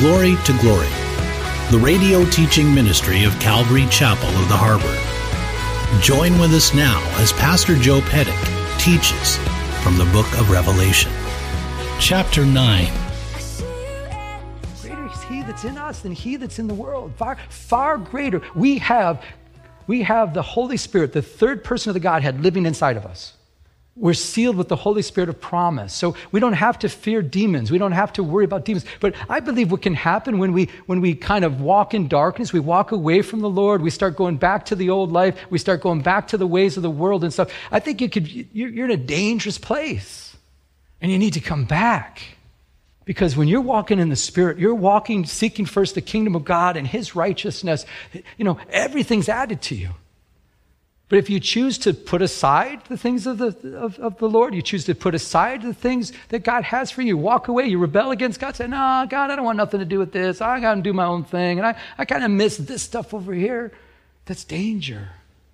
Glory to Glory, the radio teaching ministry of Calvary Chapel of the Harbor. Join with us now as Pastor Joe Pettick teaches from the book of Revelation. Chapter 9 Greater is he that's in us than he that's in the world. Far, far greater. We have, we have the Holy Spirit, the third person of the Godhead, living inside of us. We're sealed with the Holy Spirit of promise. So we don't have to fear demons. We don't have to worry about demons. But I believe what can happen when we, when we kind of walk in darkness, we walk away from the Lord, we start going back to the old life, we start going back to the ways of the world and stuff. I think you could, you're, in a dangerous place. And you need to come back. Because when you're walking in the Spirit, you're walking, seeking first the kingdom of God and His righteousness, you know, everything's added to you. But if you choose to put aside the things of the, of, of, the Lord, you choose to put aside the things that God has for you, walk away, you rebel against God, say, No, God, I don't want nothing to do with this. I got to do my own thing. And I, I kind of miss this stuff over here. That's danger.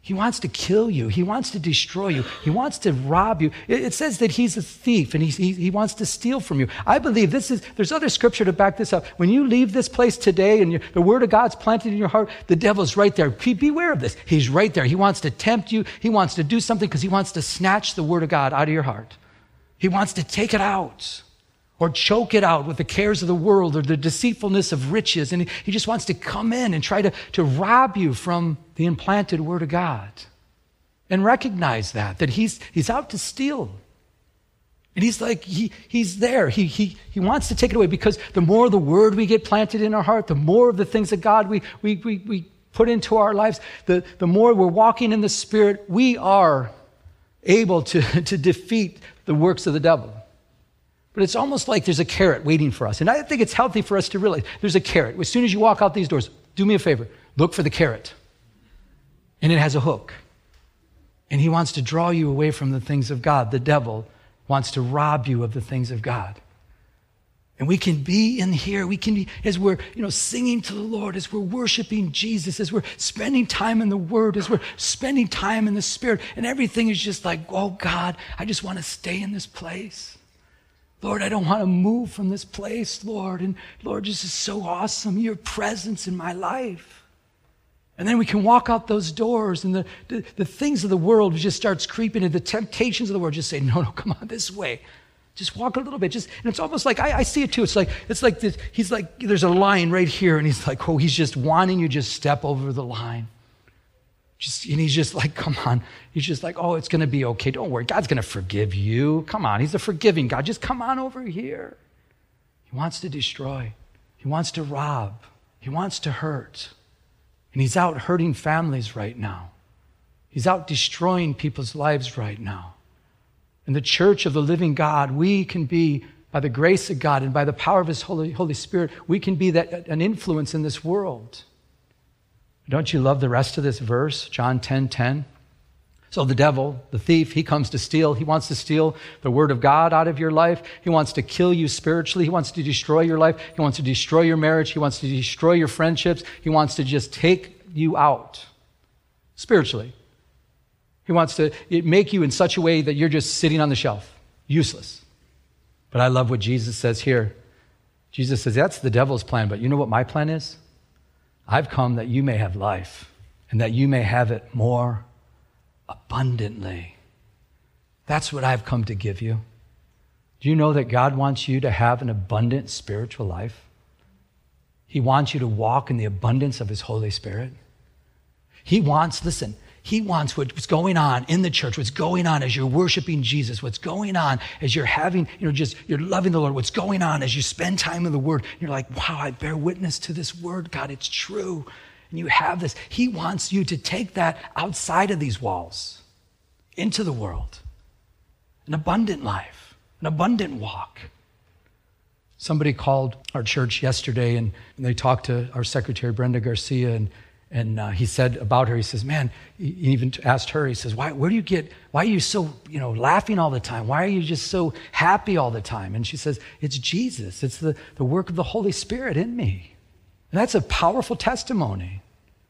He wants to kill you. He wants to destroy you. He wants to rob you. It, says that he's a thief and he, he, he, wants to steal from you. I believe this is, there's other scripture to back this up. When you leave this place today and the word of God's planted in your heart, the devil's right there. Be, beware of this. He's right there. He wants to tempt you. He wants to do something because he wants to snatch the word of God out of your heart. He wants to take it out or choke it out with the cares of the world or the deceitfulness of riches. And he just wants to come in and try to, to rob you from the implanted word of God. And recognize that, that he's, he's out to steal. And he's like, he, he's there. He, he, he wants to take it away because the more the word we get planted in our heart, the more of the things of God we, we, we, we put into our lives, the, the more we're walking in the Spirit, we are able to, to defeat the works of the devil. But it's almost like there's a carrot waiting for us. And I think it's healthy for us to realize there's a carrot. As soon as you walk out these doors, do me a favor look for the carrot. And it has a hook. And he wants to draw you away from the things of God. The devil wants to rob you of the things of God. And we can be in here, we can be, as we're, you know, singing to the Lord, as we're worshiping Jesus, as we're spending time in the Word, as we're spending time in the Spirit, and everything is just like, oh God, I just want to stay in this place. Lord, I don't want to move from this place, Lord. And Lord, this is so awesome, your presence in my life. And then we can walk out those doors and the, the, the things of the world just starts creeping and the temptations of the world just say, no, no, come on this way. Just walk a little bit. Just, and it's almost like, I, I see it too. It's like, it's like this, he's like, there's a line right here and he's like, oh, he's just wanting you just step over the line. Just, and he's just like, come on. He's just like, oh, it's going to be okay. Don't worry. God's going to forgive you. Come on. He's a forgiving God. Just come on over here. He wants to destroy, he wants to rob, he wants to hurt. And he's out hurting families right now. He's out destroying people's lives right now. In the church of the living God, we can be, by the grace of God and by the power of his Holy, Holy Spirit, we can be that, an influence in this world. Don't you love the rest of this verse, John 10 10? So the devil, the thief, he comes to steal. He wants to steal the word of God out of your life. He wants to kill you spiritually. He wants to destroy your life. He wants to destroy your marriage. He wants to destroy your friendships. He wants to just take you out spiritually. He wants to make you in such a way that you're just sitting on the shelf, useless. But I love what Jesus says here. Jesus says, That's the devil's plan, but you know what my plan is? I've come that you may have life and that you may have it more abundantly. That's what I've come to give you. Do you know that God wants you to have an abundant spiritual life? He wants you to walk in the abundance of His Holy Spirit. He wants, listen, he wants what's going on in the church, what's going on as you're worshiping Jesus, what's going on as you're having, you know, just you're loving the Lord, what's going on as you spend time in the Word. You're like, wow, I bear witness to this Word, God, it's true. And you have this. He wants you to take that outside of these walls into the world. An abundant life, an abundant walk. Somebody called our church yesterday and, and they talked to our secretary, Brenda Garcia, and and uh, he said about her, he says, man, he even asked her, he says, why, where do you get, why are you so, you know, laughing all the time? Why are you just so happy all the time? And she says, it's Jesus. It's the, the work of the Holy Spirit in me. And that's a powerful testimony.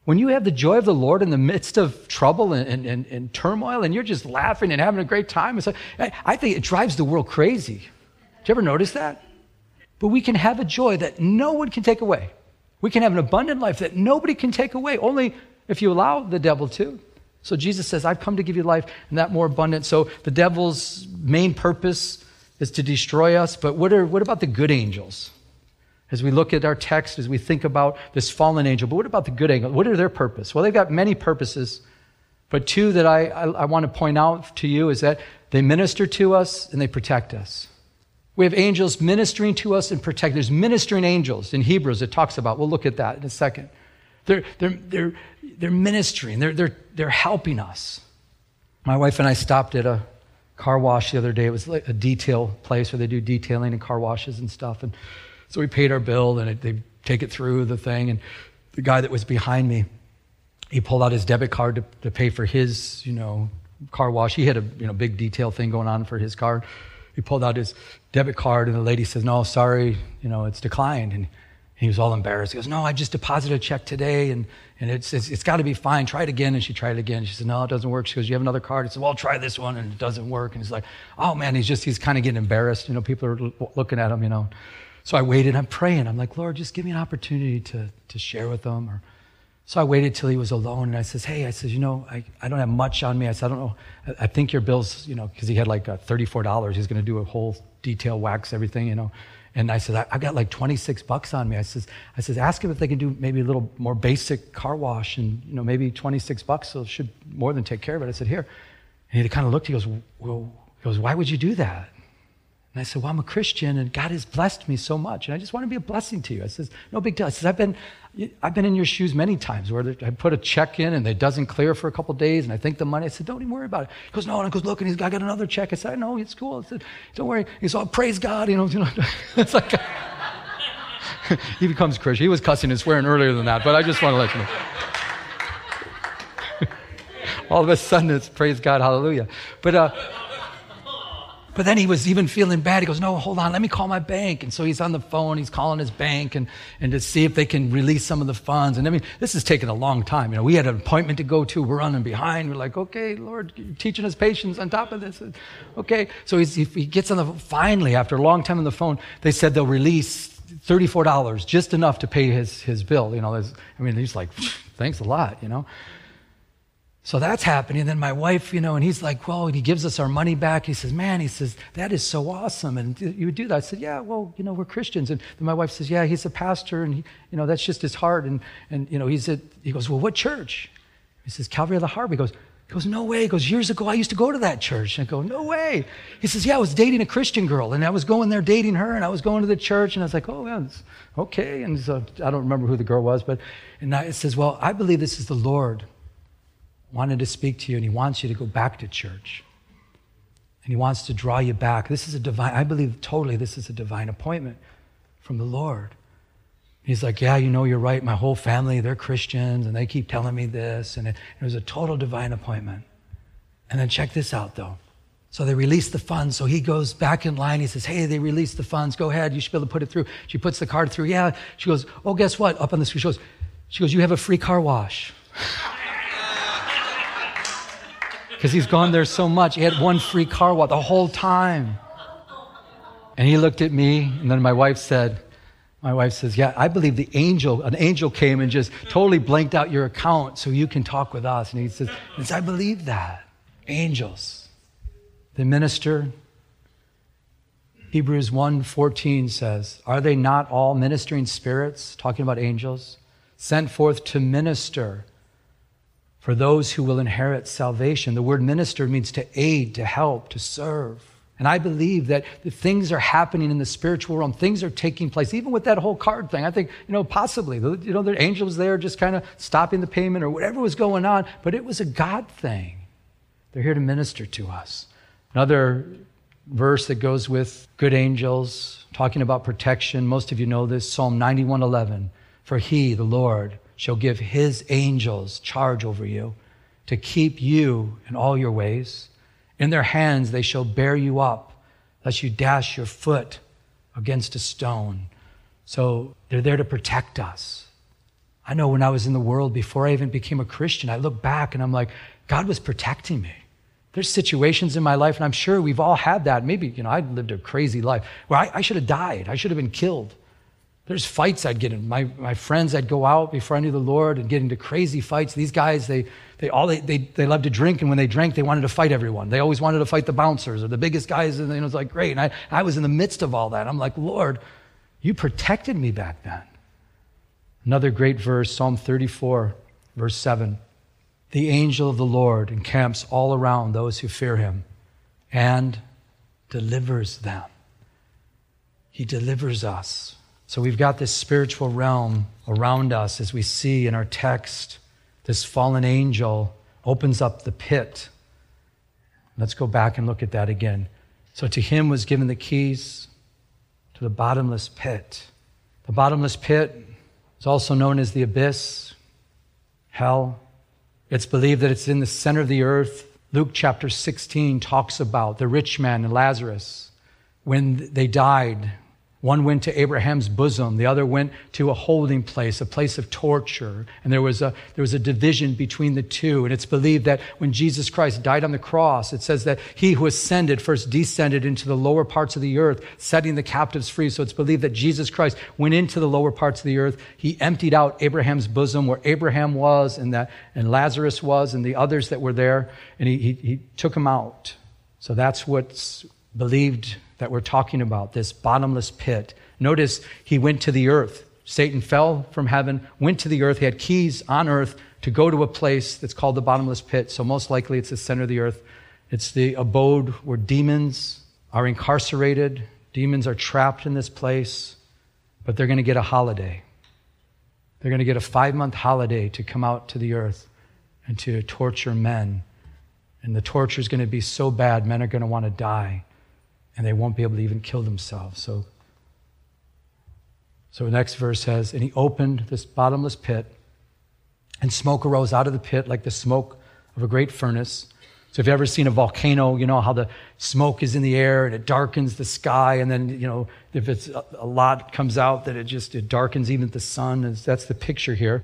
When you have the joy of the Lord in the midst of trouble and, and, and, turmoil and you're just laughing and having a great time, like, I think it drives the world crazy. Did you ever notice that? But we can have a joy that no one can take away. We can have an abundant life that nobody can take away, only if you allow the devil to. So Jesus says, I've come to give you life and that more abundant. So the devil's main purpose is to destroy us. But what, are, what about the good angels? As we look at our text, as we think about this fallen angel, but what about the good angel? What are their purpose? Well, they've got many purposes, but two that I, I, I want to point out to you is that they minister to us and they protect us. We have angels ministering to us and protect. There's ministering angels in Hebrews it talks about. We'll look at that in a second. They're, they're, they're, they're ministering, they're, they're, they're helping us. My wife and I stopped at a car wash the other day. It was like a detail place where they do detailing and car washes and stuff. And so we paid our bill and it, they take it through the thing. And the guy that was behind me, he pulled out his debit card to, to pay for his, you know, car wash. He had a you know big detail thing going on for his car. He pulled out his debit card and the lady says, "No, sorry, you know, it's declined." And he was all embarrassed. He goes, "No, I just deposited a check today, and and it's it's, it's got to be fine. Try it again." And she tried it again. She said, "No, it doesn't work." She goes, "You have another card?" He said, "Well, try this one," and it doesn't work. And he's like, "Oh man," he's just he's kind of getting embarrassed. You know, people are looking at him. You know, so I waited. I'm praying. I'm like, Lord, just give me an opportunity to to share with them or so I waited till he was alone and I says, Hey, I says, you know, I, I don't have much on me. I said, I don't know. I, I think your bill's, you know, because he had like uh, $34. He's going to do a whole detail wax, everything, you know. And I said, I, I got like 26 bucks on me. I says, I says, ask him if they can do maybe a little more basic car wash and, you know, maybe 26 bucks. So should more than take care of it. I said, here. And he kind of looked, he goes, well, he goes, why would you do that? And I said, Well, I'm a Christian and God has blessed me so much. And I just want to be a blessing to you. I says, No big deal. I says, I've been, I've been in your shoes many times where I put a check in and it doesn't clear for a couple days and I think the money. I said, Don't even worry about it. He goes, No. And I goes, Look, and he's got, I got another check. I said, No, it's cool. I said, Don't worry. He said, oh, Praise God. You know, you know it's like, he becomes Christian. He was cussing and swearing earlier than that, but I just want to let you know. All of a sudden, it's praise God, hallelujah. But, uh, but then he was even feeling bad. He goes, No, hold on, let me call my bank. And so he's on the phone, he's calling his bank and, and to see if they can release some of the funds. And I mean, this is taking a long time. You know, we had an appointment to go to, we're running behind. We're like, Okay, Lord, you're teaching us patience on top of this. Okay. So he gets on the finally, after a long time on the phone, they said they'll release $34, just enough to pay his, his bill. You know, I mean, he's like, Thanks a lot, you know. So that's happening. And then my wife, you know, and he's like, well, and he gives us our money back. He says, man, he says, that is so awesome. And you would do that. I said, yeah, well, you know, we're Christians. And then my wife says, yeah, he's a pastor and, he, you know, that's just his heart. And, and you know, he's at, he goes, well, what church? He says, Calvary of the Harbor. He goes, he goes, no way. He goes, years ago, I used to go to that church. And I go, no way. He says, yeah, I was dating a Christian girl and I was going there dating her and I was going to the church. And I was like, oh, yeah, okay. And so I don't remember who the girl was, but, and I, it says, well, I believe this is the Lord wanted to speak to you and he wants you to go back to church. And he wants to draw you back. This is a divine, I believe totally this is a divine appointment from the Lord. He's like, Yeah, you know, you're right. My whole family, they're Christians and they keep telling me this. And it, it was a total divine appointment. And then check this out, though. So they release the funds. So he goes back in line. He says, Hey, they released the funds. Go ahead. You should be able to put it through. She puts the card through. Yeah. She goes, Oh, guess what? Up on the screen. She goes, she goes You have a free car wash. because he's gone there so much. He had one free car wash the whole time. And he looked at me, and then my wife said, my wife says, Yeah, I believe the angel, an angel came and just totally blanked out your account so you can talk with us. And he says, yes, I believe that. Angels. The minister, Hebrews 1:14 says, Are they not all ministering spirits, talking about angels, sent forth to minister for those who will inherit salvation. The word minister means to aid, to help, to serve. And I believe that things are happening in the spiritual realm. Things are taking place, even with that whole card thing. I think, you know, possibly, you know, the angels there just kind of stopping the payment or whatever was going on, but it was a God thing. They're here to minister to us. Another verse that goes with good angels, talking about protection. Most of you know this, Psalm 91:11. For he, the Lord, shall give his angels charge over you to keep you in all your ways. In their hands they shall bear you up, lest you dash your foot against a stone. So they're there to protect us. I know when I was in the world before I even became a Christian, I look back and I'm like, God was protecting me. There's situations in my life, and I'm sure we've all had that. Maybe, you know, I lived a crazy life where I, I should have died. I should have been killed. There's fights I'd get in. My, my friends, I'd go out before I knew the Lord and get into crazy fights. These guys, they, they all they, they, they love to drink, and when they drank, they wanted to fight everyone. They always wanted to fight the bouncers or the biggest guys, and it was like, great. And I, I was in the midst of all that. I'm like, Lord, you protected me back then. Another great verse, Psalm 34, verse 7. The angel of the Lord encamps all around those who fear him and delivers them. He delivers us. So we've got this spiritual realm around us as we see in our text. This fallen angel opens up the pit. Let's go back and look at that again. So to him was given the keys to the bottomless pit. The bottomless pit is also known as the abyss, hell. It's believed that it's in the center of the earth. Luke chapter 16 talks about the rich man and Lazarus. When they died, one went to Abraham's bosom, the other went to a holding place, a place of torture. And there was, a, there was a division between the two. And it's believed that when Jesus Christ died on the cross, it says that he who ascended first descended into the lower parts of the earth, setting the captives free. So it's believed that Jesus Christ went into the lower parts of the earth. He emptied out Abraham's bosom where Abraham was and, that, and Lazarus was and the others that were there. And he, he, he took them out. So that's what's believed that we're talking about, this bottomless pit. Notice he went to the earth. Satan fell from heaven, went to the earth. He had keys on earth to go to a place that's called the bottomless pit. So, most likely, it's the center of the earth. It's the abode where demons are incarcerated, demons are trapped in this place, but they're going to get a holiday. They're going to get a five month holiday to come out to the earth and to torture men. And the torture is going to be so bad, men are going to want to die and they won't be able to even kill themselves. So, so the next verse says, And he opened this bottomless pit, and smoke arose out of the pit like the smoke of a great furnace. So if you've ever seen a volcano, you know how the smoke is in the air and it darkens the sky, and then you know if it's a, lot comes out, that it just it darkens even the sun. That's the picture here.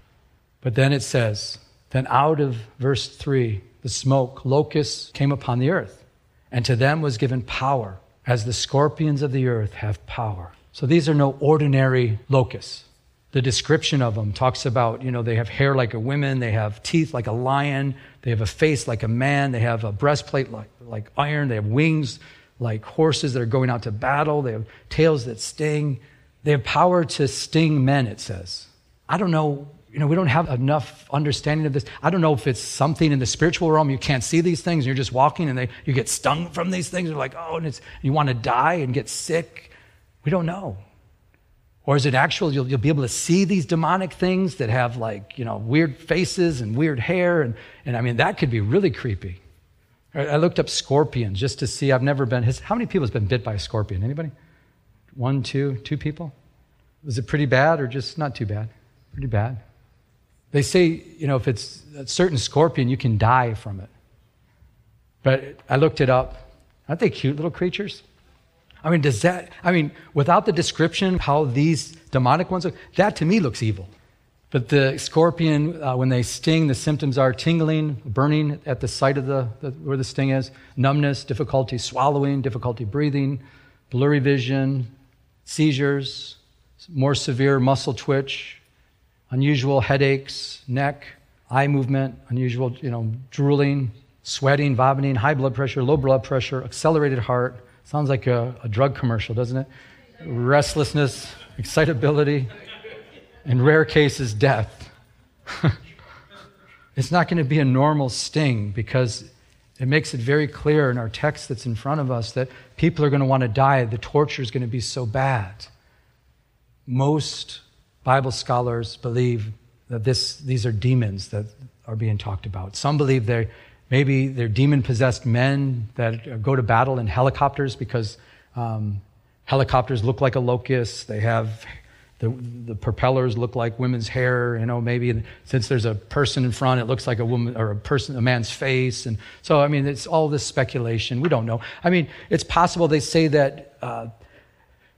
But then it says, then out of verse three, the smoke, locusts came upon the earth, and to them was given power as the scorpions of the earth have power. So these are no ordinary locusts. The description of them talks about, you know, they have hair like a woman, they have teeth like a lion, they have a face like a man, they have a breastplate like, like iron, they have wings like horses that are going out to battle, they have tails that sting. They have power to sting men, it says. I don't know you know, we don't have enough understanding of this. I don't know if it's something in the spiritual realm. You can't see these things. You're just walking and they, you get stung from these things. You're like, oh, and it's, you want to die and get sick. We don't know. Or is it actual, you'll, you'll be able to see these demonic things that have like, you know, weird faces and weird hair. And, and I mean, that could be really creepy. I looked up scorpions just to see. I've never been. Has, how many people has been bit by a scorpion? Anybody? One, two, two people? Was it pretty bad or just not too bad? Pretty bad. They say, you know, if it's a certain scorpion, you can die from it. But I looked it up. Aren't they cute little creatures? I mean, does that, I mean, without the description how these demonic ones look, that to me looks evil. But the scorpion, uh, when they sting, the symptoms are tingling, burning at the site of the, the, where the sting is, numbness, difficulty swallowing, difficulty breathing, blurry vision, seizures, more severe muscle twitch, unusual headaches, neck, eye movement, unusual, you know, drooling, sweating, vomiting, high blood pressure, low blood pressure, accelerated heart. Sounds like a, a drug commercial, doesn't it? Restlessness, excitability, in rare cases, death. it's not going to be a normal sting because it makes it very clear in our text that's in front of us that people are going to want to die. The torture is going to be so bad. Most Bible scholars believe that this, these are demons that are being talked about. Some believe they're maybe they're demon possessed men that go to battle in helicopters because um, helicopters look like a locust. They have the, the propellers look like women's hair. You know, maybe since there's a person in front, it looks like a woman or a person, a man's face. And so, I mean, it's all this speculation. We don't know. I mean, it's possible they say that uh,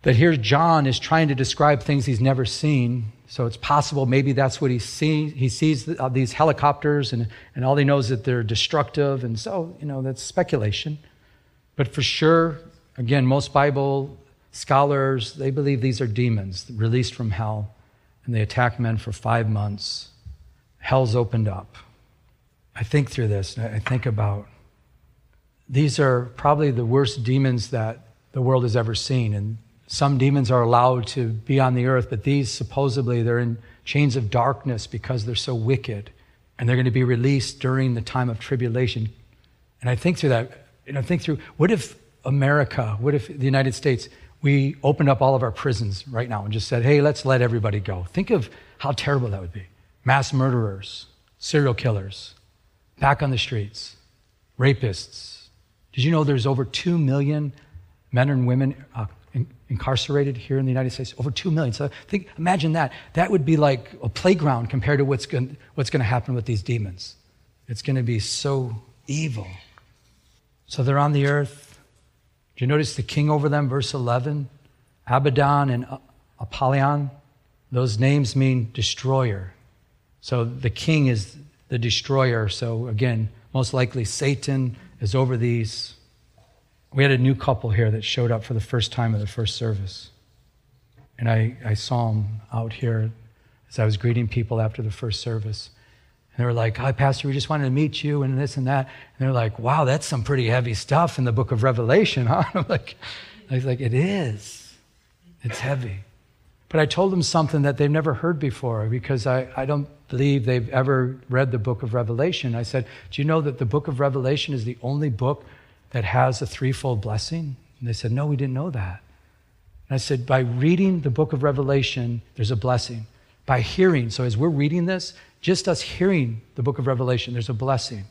that here John is trying to describe things he's never seen. So it's possible maybe that's what he sees. He sees uh, these helicopters, and, and all he knows is that they're destructive. And so, you know, that's speculation. But for sure, again, most Bible scholars, they believe these are demons released from hell, and they attack men for five months. Hell's opened up. I think through this, and I think about these are probably the worst demons that the world has ever seen. And some demons are allowed to be on the earth, but these supposedly they're in chains of darkness because they're so wicked. And they're going to be released during the time of tribulation. And I think through that, and I think through what if America, what if the United States, we opened up all of our prisons right now and just said, hey, let's let everybody go. Think of how terrible that would be. Mass murderers, serial killers, back on the streets, rapists. Did you know there's over 2 million men and women uh, incarcerated here in the United States, over 2 million. So think, imagine that. That would be like a playground compared to what's going, what's to happen with these demons. It's going to be so evil. So they're on the earth. Do you notice the king over them, verse 11? Abaddon and Apollyon. Those names mean destroyer. So the king is the destroyer. So again, most likely Satan is over these we had a new couple here that showed up for the first time at the first service. And I, I saw them out here as I was greeting people after the first service. And they were like, Hi, Pastor, we just wanted to meet you and this and that. And they're like, Wow, that's some pretty heavy stuff in the book of Revelation, huh? I'm like, I was like, It is. It's heavy. But I told them something that they've never heard before because I, I don't believe they've ever read the book of Revelation. I said, Do you know that the book of Revelation is the only book that has a threefold blessing? And they said, No, we didn't know that. And I said, By reading the book of Revelation, there's a blessing. By hearing, so as we're reading this, just us hearing the book of Revelation, there's a blessing.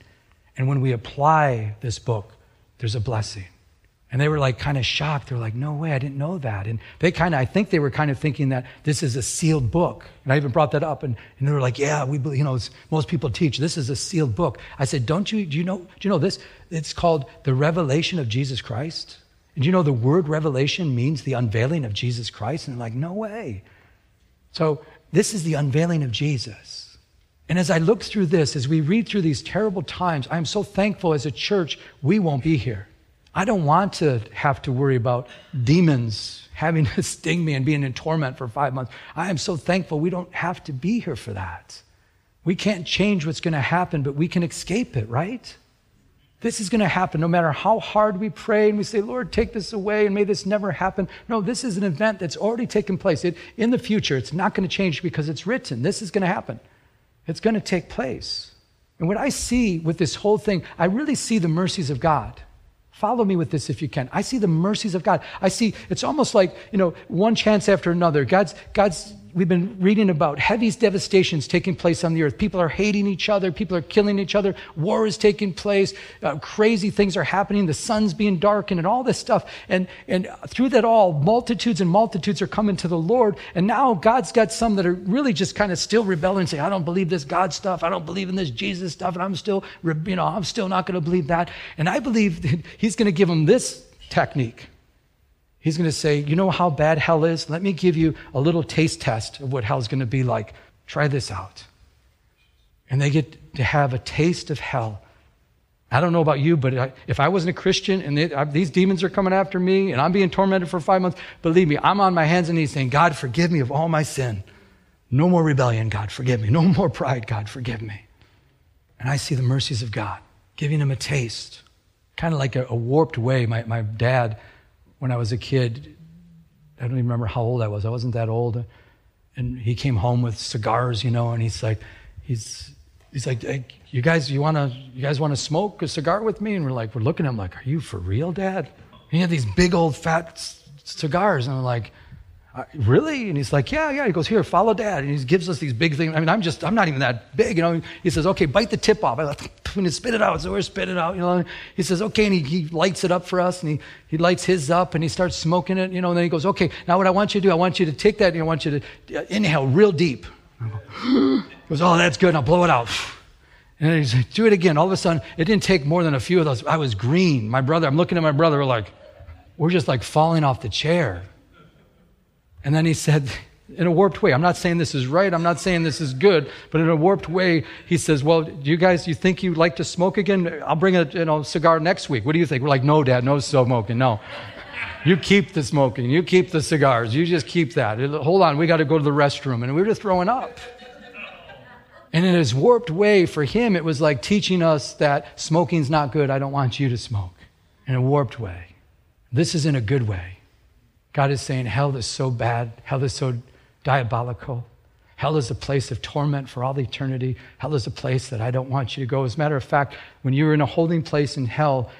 And when we apply this book, there's a blessing. And they were like kind of shocked. They're like, no way, I didn't know that. And they kind of, I think they were kind of thinking that this is a sealed book. And I even brought that up. And, and they were like, yeah, we, you know, most people teach this is a sealed book. I said, don't you, do you know, do you know this? It's called the revelation of Jesus Christ. And you know the word revelation means the unveiling of Jesus Christ? And they're like, no way. So this is the unveiling of Jesus. And as I look through this, as we read through these terrible times, I'm so thankful as a church, we won't be here. I don't want to have to worry about demons having to sting me and being in torment for five months. I am so thankful we don't have to be here for that. We can't change what's going to happen, but we can escape it, right? This is going to happen no matter how hard we pray and we say, Lord, take this away and may this never happen. No, this is an event that's already taken place. It, in the future, it's not going to change because it's written. This is going to happen. It's going to take place. And what I see with this whole thing, I really see the mercies of God. Follow me with this if you can. I see the mercies of God. I see it's almost like, you know, one chance after another. God's, God's, we've been reading about heavy devastations taking place on the earth. People are hating each other. People are killing each other. War is taking place. Uh, crazy things are happening. The sun's being darkened and all this stuff. And, and through that all, multitudes and multitudes are coming to the Lord. And now God's got some that are really just kind of still rebelling and say, I don't believe this God stuff. I don't believe in this Jesus stuff. And I'm still, you know, I'm still not going to believe that. And I believe that he's going to give them this technique. He's going to say, You know how bad hell is? Let me give you a little taste test of what hell's going to be like. Try this out. And they get to have a taste of hell. I don't know about you, but if I wasn't a Christian and they, these demons are coming after me and I'm being tormented for five months, believe me, I'm on my hands and knees saying, God, forgive me of all my sin. No more rebellion, God, forgive me. No more pride, God, forgive me. And I see the mercies of God giving him a taste, kind of like a, a warped way. My, my dad when I was a kid. I don't even remember how old I was. I wasn't that old. And he came home with cigars, you know, and he's like, he's, he's like, hey, you guys, you want to, you guys want to smoke a cigar with me? And we're like, we're looking at him like, are you for real, Dad? And he had these big old fat c- cigars. And I'm like, really? And he's like, yeah, yeah. He goes, here, follow dad. And he gives us these big things. I mean, I'm just, I'm not even that big, you know. He says, okay, bite the tip off. I like, and spit it out. So we're spit it out, you know. He says, okay, and he, he lights it up for us, and he, he lights his up, and he starts smoking it, you know. And then he goes, okay, now what I want you to do, I want you to take that, and I want you to uh, inhale real deep. he goes, oh, that's good. Now blow it out. And he's like, do it again. All of a sudden, it didn't take more than a few of those. I was green. My brother, I'm looking at my brother, we're like, we're just like falling off the chair. And then he said, in a warped way. I'm not saying this is right. I'm not saying this is good, but in a warped way, he says, "Well, do you guys, you think you'd like to smoke again? I'll bring a you know cigar next week. What do you think?" We're like, "No, Dad, no smoking, no." You keep the smoking. You keep the cigars. You just keep that. Hold on, we got to go to the restroom, and we were just throwing up. And in his warped way, for him, it was like teaching us that smoking's not good. I don't want you to smoke. In a warped way. This is in a good way. God is saying hell is so bad, hell is so diabolical. Hell is a place of torment for all eternity. Hell is a place that I don't want you to go. As a matter of fact, when you're in a holding place in hell,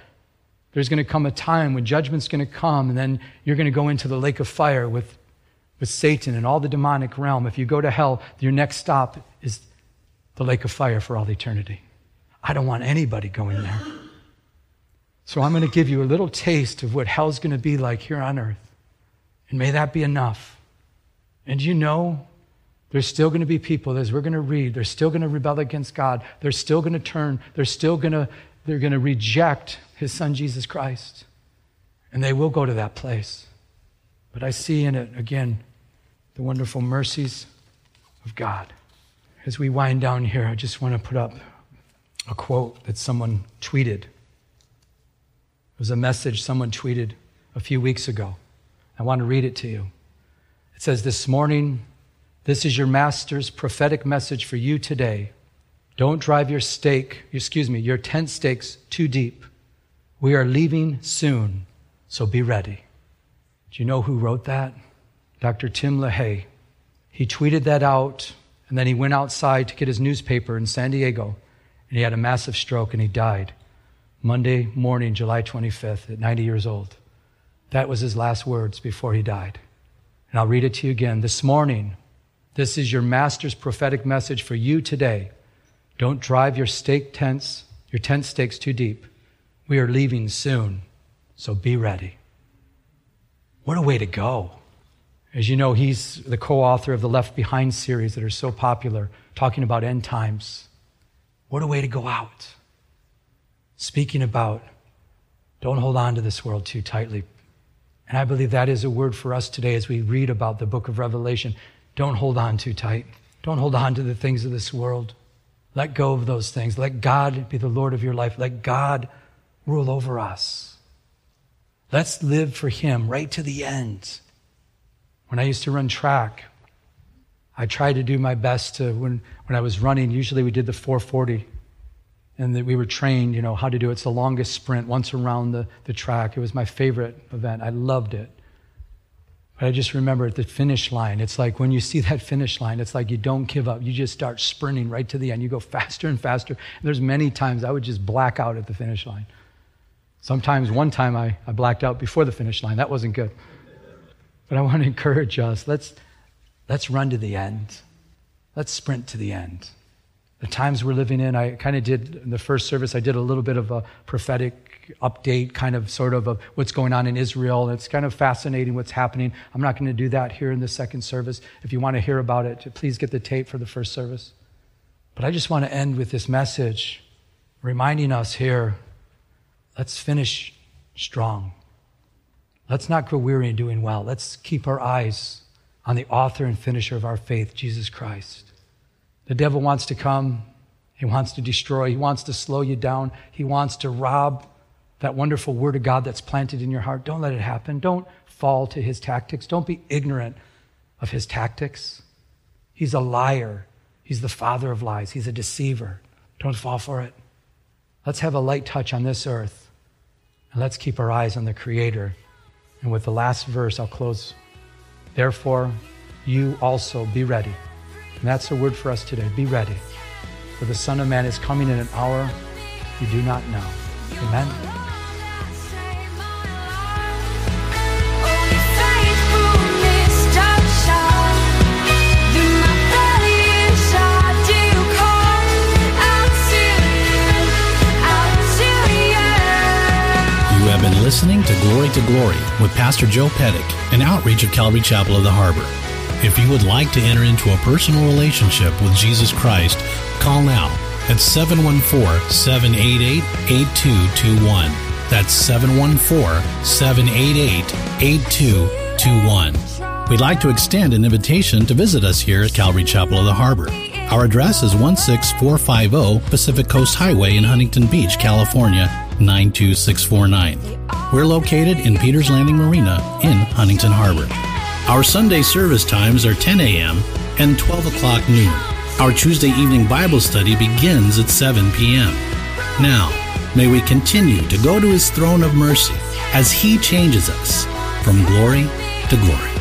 there's going to come a time when judgment's going to come, and then you're going to go into the lake of fire with, with Satan and all the demonic realm. If you go to hell, your next stop is the lake of fire for all eternity. I don't want anybody going there. So I'm going to give you a little taste of what hell's going to be like here on earth. And may that be enough. And you know, there's still going to be people, as we're going to read, they're still going to rebel against God. They're still going to turn. They're still going to, they're going to reject his son, Jesus Christ. And they will go to that place. But I see in it, again, the wonderful mercies of God. As we wind down here, I just want to put up a quote that someone tweeted. It was a message someone tweeted a few weeks ago. I want to read it to you. It says, This morning, this is your master's prophetic message for you today. Don't drive your stake, excuse me, your tent stakes too deep. We are leaving soon, so be ready. Do you know who wrote that? Dr. Tim LaHaye. He tweeted that out and then he went outside to get his newspaper in San Diego, and he had a massive stroke and he died Monday morning, July 25th, at 90 years old. That was his last words before he died. And I'll read it to you again. This morning, this is your master's prophetic message for you today. Don't drive your stake tents, your tent stakes too deep. We are leaving soon, so be ready. What a way to go. As you know, he's the co author of the Left Behind series that are so popular, talking about end times. What a way to go out. Speaking about don't hold on to this world too tightly. And I believe that is a word for us today as we read about the book of Revelation. Don't hold on too tight. Don't hold on to the things of this world. Let go of those things. Let God be the Lord of your life. Let God rule over us. Let's live for Him right to the end. When I used to run track, I tried to do my best to, when, when I was running, usually we did the 440. And that we were trained, you know, how to do it. It's the longest sprint once around the, the track. It was my favorite event. I loved it. But I just remember at the finish line, it's like when you see that finish line, it's like you don't give up. You just start sprinting right to the end. You go faster and faster. And there's many times I would just black out at the finish line. Sometimes, one time I, I blacked out before the finish line. That wasn't good. But I want to encourage us let's, let's run to the end. Let's sprint to the end. The times we're living in, I kind of did in the first service, I did a little bit of a prophetic update, kind of sort of, of what's going on in Israel. It's kind of fascinating what's happening. I'm not going to do that here in the second service. If you want to hear about it, please get the tape for the first service. But I just want to end with this message reminding us here let's finish strong. Let's not grow weary in doing well. Let's keep our eyes on the author and finisher of our faith, Jesus Christ. The devil wants to come, he wants to destroy, he wants to slow you down, he wants to rob that wonderful word of God that's planted in your heart. Don't let it happen. Don't fall to his tactics. Don't be ignorant of his tactics. He's a liar. He's the father of lies. He's a deceiver. Don't fall for it. Let's have a light touch on this earth. And let's keep our eyes on the Creator and with the last verse, I'll close. Therefore, you also be ready. And that's the word for us today. Be ready. For the Son of Man is coming in an hour you do not know. Amen. You have been listening to Glory to Glory with Pastor Joe Pettick, an outreach of Calvary Chapel of the Harbor. If you would like to enter into a personal relationship with Jesus Christ, call now at 714 788 8221. That's 714 788 8221. We'd like to extend an invitation to visit us here at Calvary Chapel of the Harbor. Our address is 16450 Pacific Coast Highway in Huntington Beach, California 92649. We're located in Peters Landing Marina in Huntington Harbor. Our Sunday service times are 10 a.m. and 12 o'clock noon. Our Tuesday evening Bible study begins at 7 p.m. Now, may we continue to go to His throne of mercy as He changes us from glory to glory.